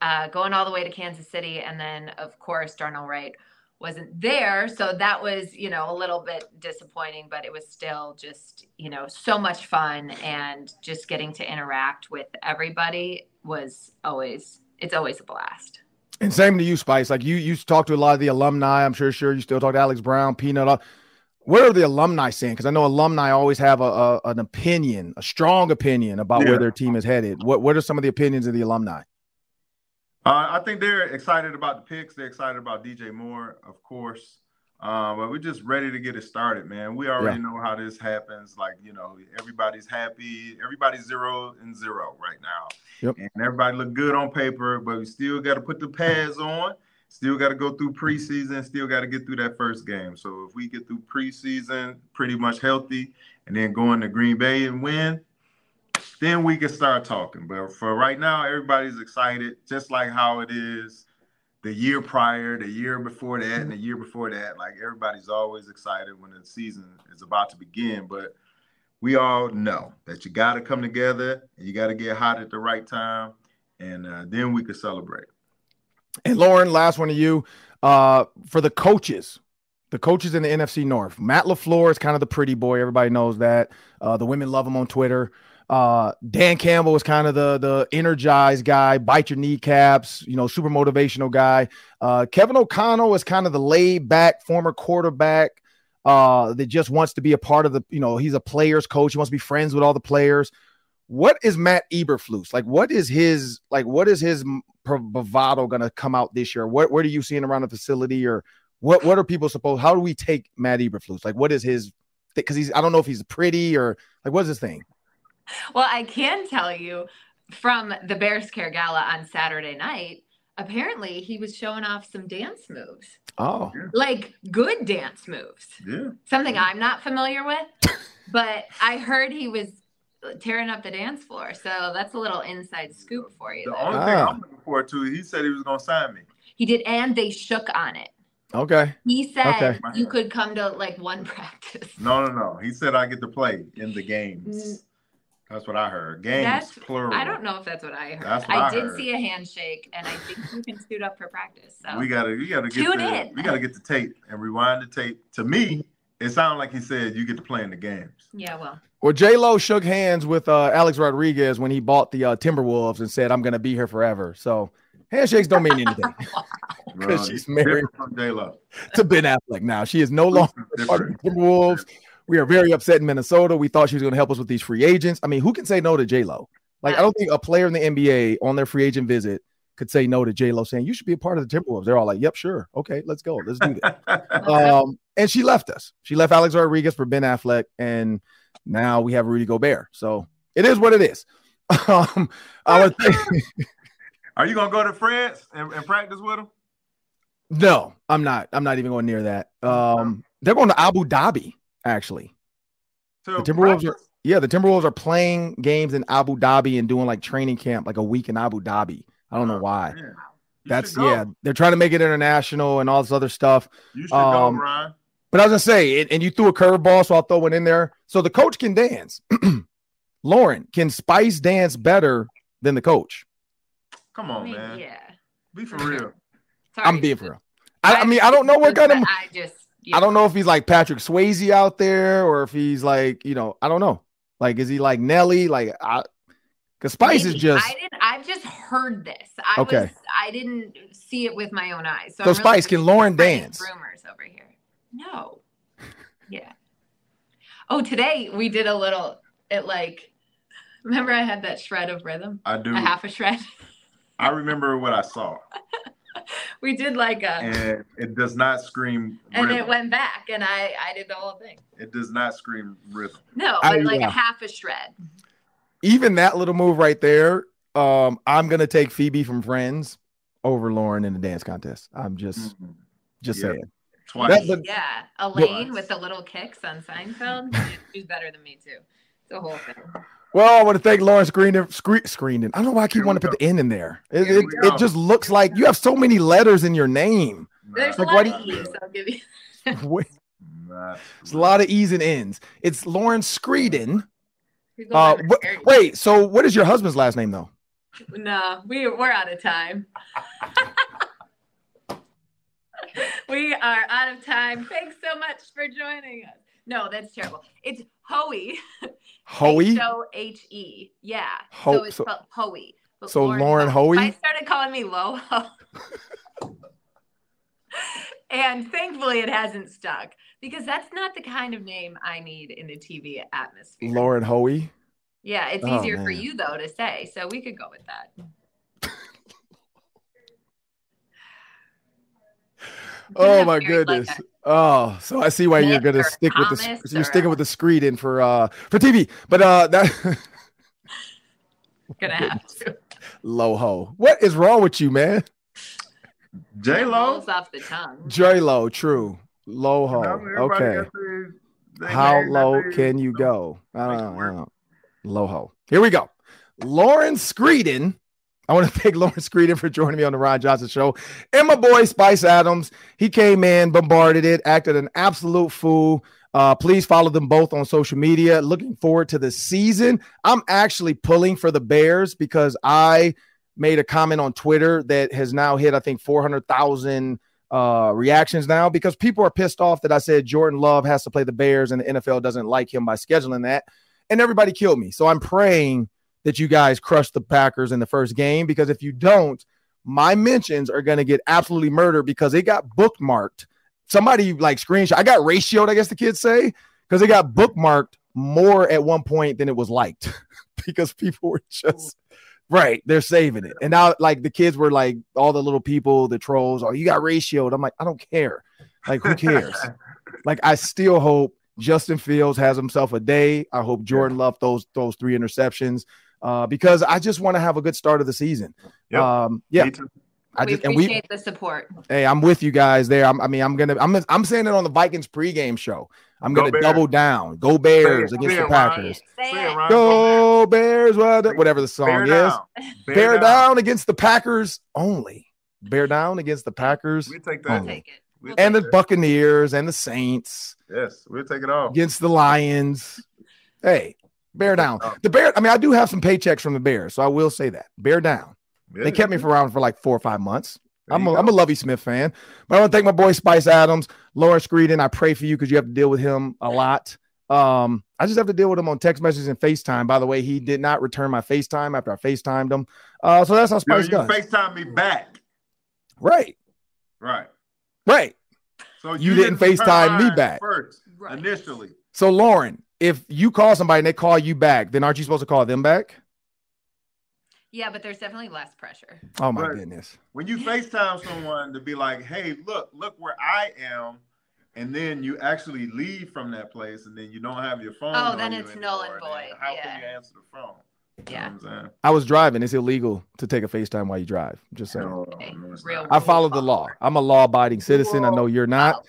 uh, going all the way to Kansas City. And then, of course, Darnell Wright wasn't there. So that was, you know, a little bit disappointing, but it was still just, you know, so much fun. And just getting to interact with everybody was always, it's always a blast. And same to you, Spice. Like you, you talk to a lot of the alumni. I'm sure, sure you still talk to Alex Brown, Peanut. What are the alumni saying? Because I know alumni always have a, a an opinion, a strong opinion about Yeah. where their team is headed. What What are some of the opinions of the alumni? Uh, I think they're excited about the picks. They're excited about DJ Moore, of course. Uh, but we're just ready to get it started, man. We already know how this happens. Like, you know, everybody's happy. Everybody's zero and zero right now. Yep. And everybody look good on paper, but we still got to put the pads on. Still got to go through preseason. Still got to get through that first game. So if we get through preseason pretty much healthy and then going to Green Bay and win, then we can start talking. But for right now, everybody's excited, just like how it is the year prior, the year before that, and the year before that. Like everybody's always excited when the season is about to begin. But we all know that you got to come together and you got to get hot at the right time, and uh, then we can celebrate. And Lauren, last one to you. Uh, for the coaches, the coaches in the NFC North, Matt LaFleur is kind of the pretty boy. Everybody knows that. Uh, the women love him on Twitter. Uh, Dan Campbell is kind of the the energized guy, bite your kneecaps, you know, super motivational guy. Uh, Kevin O'Connell is kind of the laid back former quarterback uh, that just wants to be a part of the, you know, he's a player's coach. He wants to be friends with all the players. What is Matt Eberflus like? What is his like? What is his bravado going to come out this year? What what are you seeing around the facility, or what what are people supposed? How do we take Matt Eberflus? Like, what is his? Because he's I don't know if he's pretty or like what's his thing. Well, I can tell you from the Bears Care Gala on Saturday night, apparently he was showing off some dance moves, Oh, like good dance moves. Yeah. Something I'm not familiar with, but I heard he was tearing up the dance floor. So that's a little inside scoop for you. The there. only Ah. thing I'm looking forward to, he said he was going to sign me. He did, and they shook on it. okay. He said Okay. you could come to like one practice. No, no, no. He said I get to play in the games. That's what I heard. Games, That's- plural. I don't know if that's what I heard. That's what I, I did heard. see a handshake, and I think you can suit up for practice. So We gotta, we gotta get Tune the, in. we gotta get the tape and rewind the tape. To me, it sounded like he said you get to play in the games. yeah, well, Well, J Lo shook hands with uh, Alex Rodriguez when he bought the uh, Timberwolves and said, "I'm going to be here forever." So handshakes don't mean anything Bro, she's married. from J-Lo. to Ben Affleck. Now she is no longer part of the Timberwolves. We are very upset in Minnesota. We thought she was going to help us with these free agents. I mean, who can say no to J Lo? Like, I don't think a player in the NBA on their free agent visit could say no to J Lo saying you should be a part of the Timberwolves. They're all like, "Yep, sure, okay, let's go, let's do that." um, and she left us. She left Alex Rodriguez for Ben Affleck, and now we have Rudy Gobert. So it is what it is. Um, I would think, Are you gonna go to France and, and practice with him? no, I'm not. I'm not even going near that. Um, they're going to Abu Dhabi actually. To The Timberwolves are yeah, the Timberwolves are playing games in Abu Dhabi and doing like training camp, like a week in Abu Dhabi. I don't know why. That's yeah, they're trying to make it international and all this other stuff. You should um, go, Ryan. But I was gonna say, and, and you threw a curveball, so I'll throw it in there. So the coach can dance. Lauren can Spice dance better than the coach. Come I on, mean, man. yeah. Be for real. Sorry. I'm being for real. I, I mean, I don't know what kind of. I just. You I don't know if he's like Patrick Swayze out there or if he's like, you know, I don't know. Like, is he like Nelly? Like, I, because Spice is just. I didn't. I've just heard this. I Okay. Was, I didn't see it with my own eyes. So, So really Spice, can Lauren dance? Rumors over here. No. Yeah. Oh, today we did a little. It like. Remember, I had that shred of rhythm, I do. a half a shred. I remember what I saw, we did like a, and it does not scream. and it went back, and I I did the whole thing. It does not scream rhythm. No, I- but like yeah. a half a shred. Even that little move right there. Um, I'm gonna take Phoebe from Friends over Lauren in the dance contest. I'm just, Mhm. just Yeah. saying. Twice. That- but- yeah, Elaine with the little kicks on Seinfeld. She's better than me too. It's a whole thing. Well, I want to thank Lauren Screening. Screen, screening. I don't know why I keep wanting to put the N in there. It, it, it just looks like you have so many letters in your name. There's Like, a lot of E's. I'll give you. Wait, It's a lot of E's and N's. It's Lauren Screeden. Uh, going wait, so what is your husband's last name though? No, we we're out of time. we are out of time. Thanks so much for joining us. No, that's terrible. It's Hoey. Hoey. H O H E. Yeah. Ho- so it's so- spelled Hoey. But so Lauren Hoey? I started calling me Loho. and thankfully it hasn't stuck because that's not the kind of name I need in the TV atmosphere. Lauren Hoey. Yeah, it's Oh, easier for you though to say, so we could go with that. Oh my weird, like, goodness. Oh, so I see why you're gonna or stick with the Thomas so you're or, sticking with the Screeden for uh for TV. But uh that Gonna have to. Loho. What is wrong with you, man? J Lo. Off the tongue. J Lo, true. Loho. Okay. How low can you go? I don't know. I don't know. Loho. Here we go. Lauren Screeden. I want to thank Lauren Screeden for joining me on the Ron Johnson show. And my boy Spice Adams. He came in, bombarded it, acted an absolute fool. Uh, please follow them both on social media. Looking forward to the season. I'm actually pulling for the Bears because I made a comment on Twitter that has now hit, I think, 400,000 uh, reactions now because people are pissed off that I said Jordan Love has to play the Bears and the NFL doesn't like him by scheduling that. And everybody killed me. So I'm praying that you guys crush the Packers in the first game because if you don't, my mentions are going to get absolutely murdered because they got bookmarked. Somebody like screenshot. I got ratioed, I guess the kids say, because they got bookmarked more at one point than it was liked because people were just right. They're saving it. And now, like, the kids were like, all the little people, the trolls, oh, you got ratioed. I'm like, I don't care. Like, who cares? like, I still hope Justin Fields has himself a day. I hope Jordan Love those those three interceptions uh, because I just want to have a good start of the season. Yep. Um, yeah, Me too. I we just and we appreciate the support. Hey, I'm with you guys there. I'm, I mean, I'm gonna, I'm, I'm saying it on the Vikings pregame show. I'm Go gonna Bears. double down. Go Bears Say against say the. Packers. Say Say it, it. Go Bears, well, whatever the song Bear is. down. Bear, down. against the Packers only. Bear down against the Packers We take that. We'll take it. We'll and the take that. Buccaneers and the Saints Yes, we'll take it all. against the Lions. Hey, bear down. The Bear. I mean, I do have some paychecks from the Bears, so I will say that. Bear down. Yeah. They kept me for around for like four or five months. There I'm you a. I'm a Lovie Smith fan, but I want to thank my boy Spice Adams, Lauren Screeden. I pray for you because you have to deal with him a lot. Um, I just have to deal with him on text messages and FaceTime. By the way, he did not return my FaceTime after I FaceTimed him. Uh, so that's how Yo, Spice you does. FaceTime me back. right, Right. right. So You didn't FaceTime me back. first Right. initially. So Lauren, if you call somebody and they call you back, then aren't you supposed to call them back? Yeah, but there's definitely less pressure. Oh my Right. goodness. When you FaceTime someone to be like, "Hey, look, look where I am," and then you actually leave from that place, and then you don't have your phone. Oh, then it's null and anymore, then void, How yeah. can you answer the phone? You Yeah. know I'm saying? I was driving. It's illegal to take a FaceTime while you drive. Just saying. No, Okay, no, it's real not. I follow the law. I'm a law-abiding citizen. I know you're not.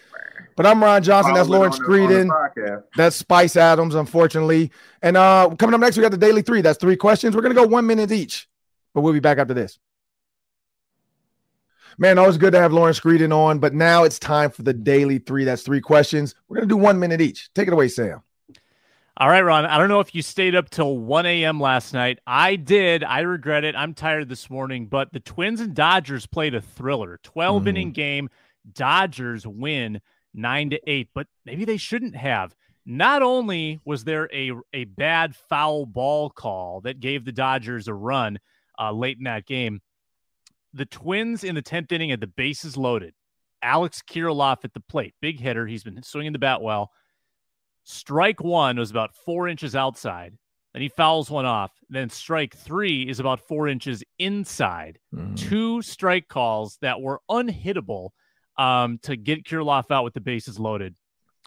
But I'm Ron Johnson. That's Lawrence Lauren it on the- on the Screeden. podcast. That's Spice Adams, unfortunately. And uh coming up next, we got the daily three. That's three questions. We're gonna go one minute each, but we'll be back after this. Man, always good to have Lawrence Screeden on, but now it's time for the daily three. That's three questions. We're gonna do one minute each. Take it away, Sam. All right, Ron. I don't know if you stayed up till 1 a.m. last night. I did. I regret it. I'm tired this morning, but the Twins and Dodgers played a thriller 12 mm. inning game. Dodgers win nine to eight, but maybe they shouldn't have. Not only was there a, a bad foul ball call that gave the Dodgers a run uh, late in that game, the Twins in the 10th inning had the bases loaded. Alex Kirilloff at the plate, big hitter. He's been swinging the bat well. Strike one was about four inches outside. Then he fouls one off. Then strike three is about four inches inside. Mm. Two strike calls that were unhittable um, to get Kirilloff out with the bases loaded.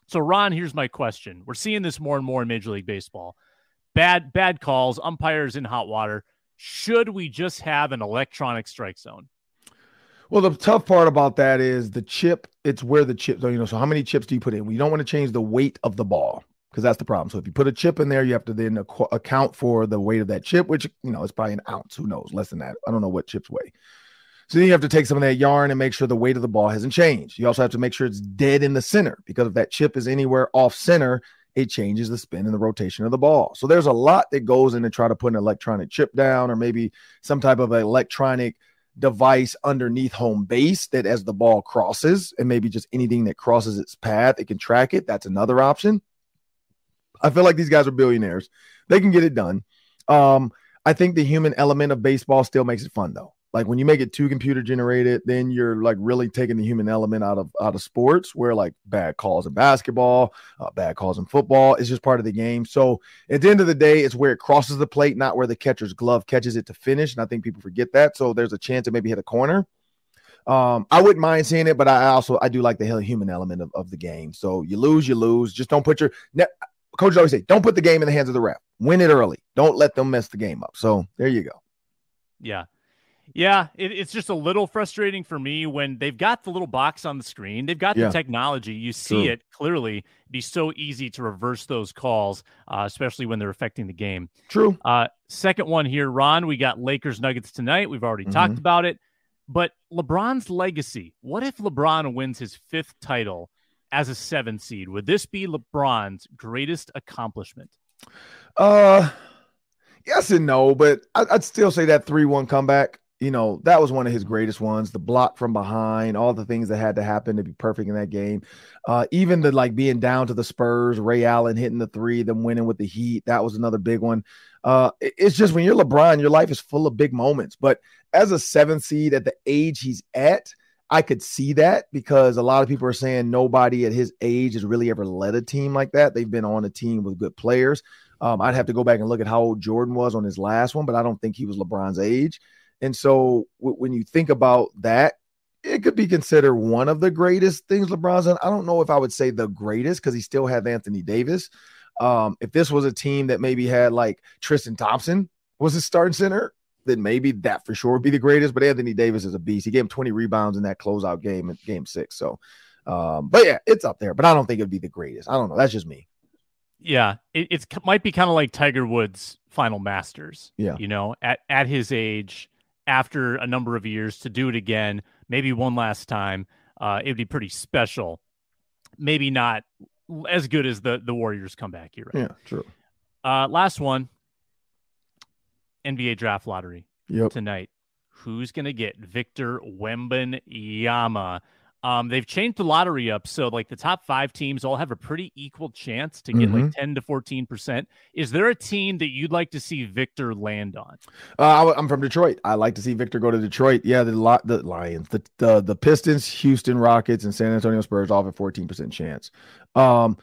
So, Ron, here's my question. We're seeing this more and more in Major League Baseball. Bad, bad calls, umpires in hot water. Should we just have an electronic strike zone? Well, the tough part about that is the chip. It's where the chips are. You know, so how many chips do you put in? We don't want to change the weight of the ball because that's the problem. So if you put a chip in there, you have to then ac- account for the weight of that chip, which you know is probably an ounce. Who knows? Less than that. I don't know what chips weigh. So then you have to take some of that yarn and make sure the weight of the ball hasn't changed. You also have to make sure it's dead in the center because if that chip is anywhere off center, it changes the spin and the rotation of the ball. So there's a lot that goes in to try to put an electronic chip down or maybe some type of electronic device underneath home base that as the ball crosses and maybe just anything that crosses its path, it can track it. That's another option. I feel like these guys are billionaires. They can get it done. Um, I think the human element of baseball still makes it fun though. Like when you make it too computer generated, then you're like really taking the human element out of out of sports. Where like bad calls in basketball, uh, bad calls in football, is just part of the game. So at the end of the day, it's where it crosses the plate, not where the catcher's glove catches it to finish. And I think people forget that. So there's a chance to maybe hit a corner. Um, I wouldn't mind seeing it, but I also I do like the human element of, of the game. So you lose, you lose. Just don't put your ne- coaches always say, don't put the game in the hands of the ref. Win it early. Don't let them mess the game up. So there you go. Yeah. Yeah, it, it's just a little frustrating for me when they've got the little box on the screen. They've got yeah. the technology. You see True. it clearly. It'd be so easy to reverse those calls, uh, especially when they're affecting the game. True. Uh, second one here, Ron. We got Lakers Nuggets tonight. We've already mm-hmm. talked about it. But LeBron's legacy. What if LeBron wins his fifth title as a seven seed? Would this be LeBron's greatest accomplishment? Uh, yes and no, but I'd still say that three-one comeback you know, that was one of his greatest ones. The block from behind, all the things that had to happen to be perfect in that game. Uh, even the like being down to the Spurs, Ray Allen hitting the three, them winning with the Heat. That was another big one. Uh, it's just when you're LeBron, your life is full of big moments. But as a seventh seed at the age he's at, I could see that because a lot of people are saying nobody at his age has really ever led a team like that. They've been on a team with good players. Um, I'd have to go back and look at how old Jordan was on his last one, but I don't think he was LeBron's age. And so w- when you think about that, it could be considered one of the greatest things LeBron's done. I don't know if I would say the greatest because he still had Anthony Davis. Um, if this was a team that maybe had like Tristan Thompson was his starting center, then maybe that for sure would be the greatest. But Anthony Davis is a beast. He gave him 20 rebounds in that closeout game in game six. So, um, but yeah, it's up there. But I don't think it'd be the greatest. I don't know. That's just me. Yeah, it it's, might be kind of like Tiger Woods' final Masters. Yeah, you know, at at his age, after a number of years to do it again, maybe one last time. Uh, it would be pretty special. Maybe not as good as the the Warriors comeback. You're right. Yeah, true. Uh, last one. NBA draft lottery yep. tonight. Who's going to get Victor Wembanyama? Um, they've changed the lottery up so like the top five teams all have a pretty equal chance to get mm-hmm. like 10 to 14 percent. Is there a team that you'd like to see Victor land on? Uh, I'm from Detroit. I like to see Victor go to Detroit. Yeah, the lot the Lions, the, the the Pistons, Houston Rockets, and San Antonio Spurs all have a 14 percent chance. Um,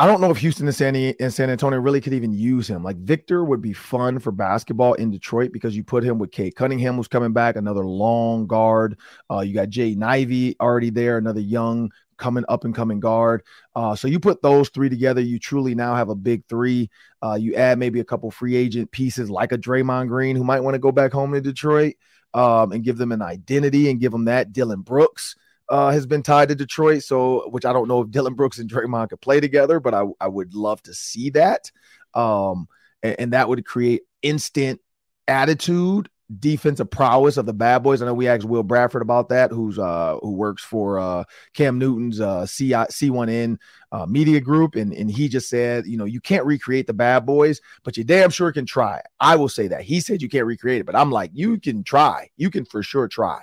I don't know if Houston and San, and San Antonio really could even use him. Like Victor would be fun for basketball in Detroit because you put him with Cade Cunningham, who's coming back, another long guard. Uh, you got Jaden Ivey already there, another young coming up and coming guard. Uh, so you put those three together, you truly now have a big three. Uh, you add maybe a couple free agent pieces like a Draymond Green who might want to go back home to Detroit um, and give them an identity and give them that. Dillon Brooks uh, has been tied to Detroit. So, which I don't know if Dillon Brooks and Draymond could play together, but I, I would love to see that. Um, and, and that would create instant attitude defensive prowess of the bad boys. I know we asked Will Bradford about that, who's uh who works for uh Cam Newton's uh C C1N uh, media group, and and he just said, you know, you can't recreate the bad boys, but you damn sure can try. I will say that he said you can't recreate it, but I'm like, you can try, you can for sure try.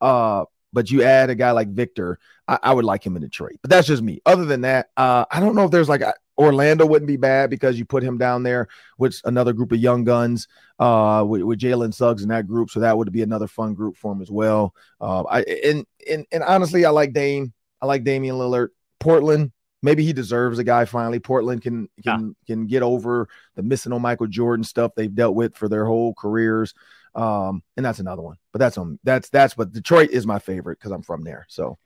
Uh, but you add a guy like Victor, I, I, would like him in Detroit. But that's just me. Other than that, uh, I don't know if there's like a, Orlando wouldn't be bad because you put him down there with another group of young guns uh, with, with Jalen Suggs in that group. So that would be another fun group for him as well. Uh, I and, and and honestly, I like Dame. I like Damian Lillard. Portland, maybe he deserves a guy finally. Portland can can yeah. can get over the missing on Michael Jordan stuff they've dealt with for their whole careers. Um, and that's another one. But that's on that's that's but Detroit is my favorite because I'm from there. So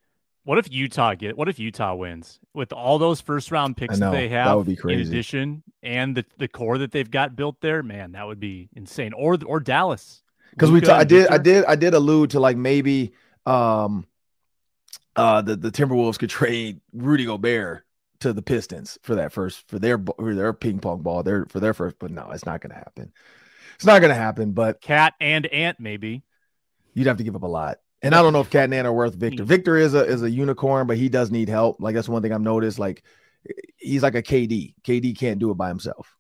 what if Utah get? What if Utah wins with all those first round picks know, that they have? That would be crazy. In addition, and the, the core that they've got built there, man, that would be insane. Or or Dallas, because we I did I did I did allude to like maybe um uh the the Timberwolves could trade Rudy Gobert to the Pistons for that first for their for their ping pong ball their for their first, but no, it's not going to happen. It's not going to happen. But Cat and Ant maybe you'd have to give up a lot. And I don't know if Cat and Ant are worth Victor. Victor is a is a unicorn, but he does need help. Like that's one thing I've noticed. Like he's like a KD. KD can't do it by himself.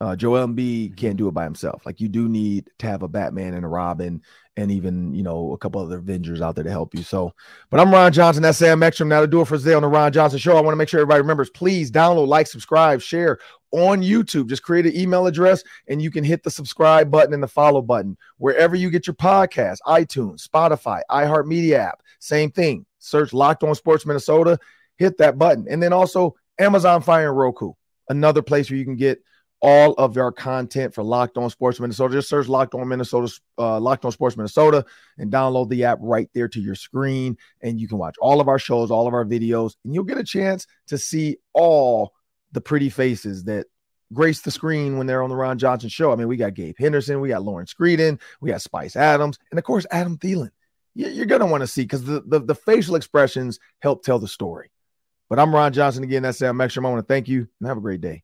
Uh, Joel Embiid can't do it by himself. Like you do need to have a Batman and a Robin and even you know a couple other Avengers out there to help you. So, but I'm Ron Johnson. That's Sam Ekstrom. Now to do it for today on the Ron Johnson Show. I want to make sure everybody remembers. Please download, like, subscribe, share on YouTube. Just create an email address and you can hit the subscribe button and the follow button wherever you get your podcast. iTunes, Spotify, iHeartMedia app. Same thing. Search Locked On Sports Minnesota. Hit that button, and then also Amazon Fire and Roku. Another place where you can get all of our content for Locked On Sports Minnesota. Just search Locked On Minnesota, uh, Locked On Sports Minnesota, and download the app right there to your screen. And you can watch all of our shows, all of our videos, and you'll get a chance to see all the pretty faces that grace the screen when they're on the Ron Johnson show. I mean, we got Gabe Henderson, we got Lawrence Screeden, we got Spice Adams, and of course, Adam Thielen. You're to want to see because the, the, the facial expressions help tell the story. But I'm Ron Johnson again. That's Sam Ekstrom. I want to thank you and have a great day.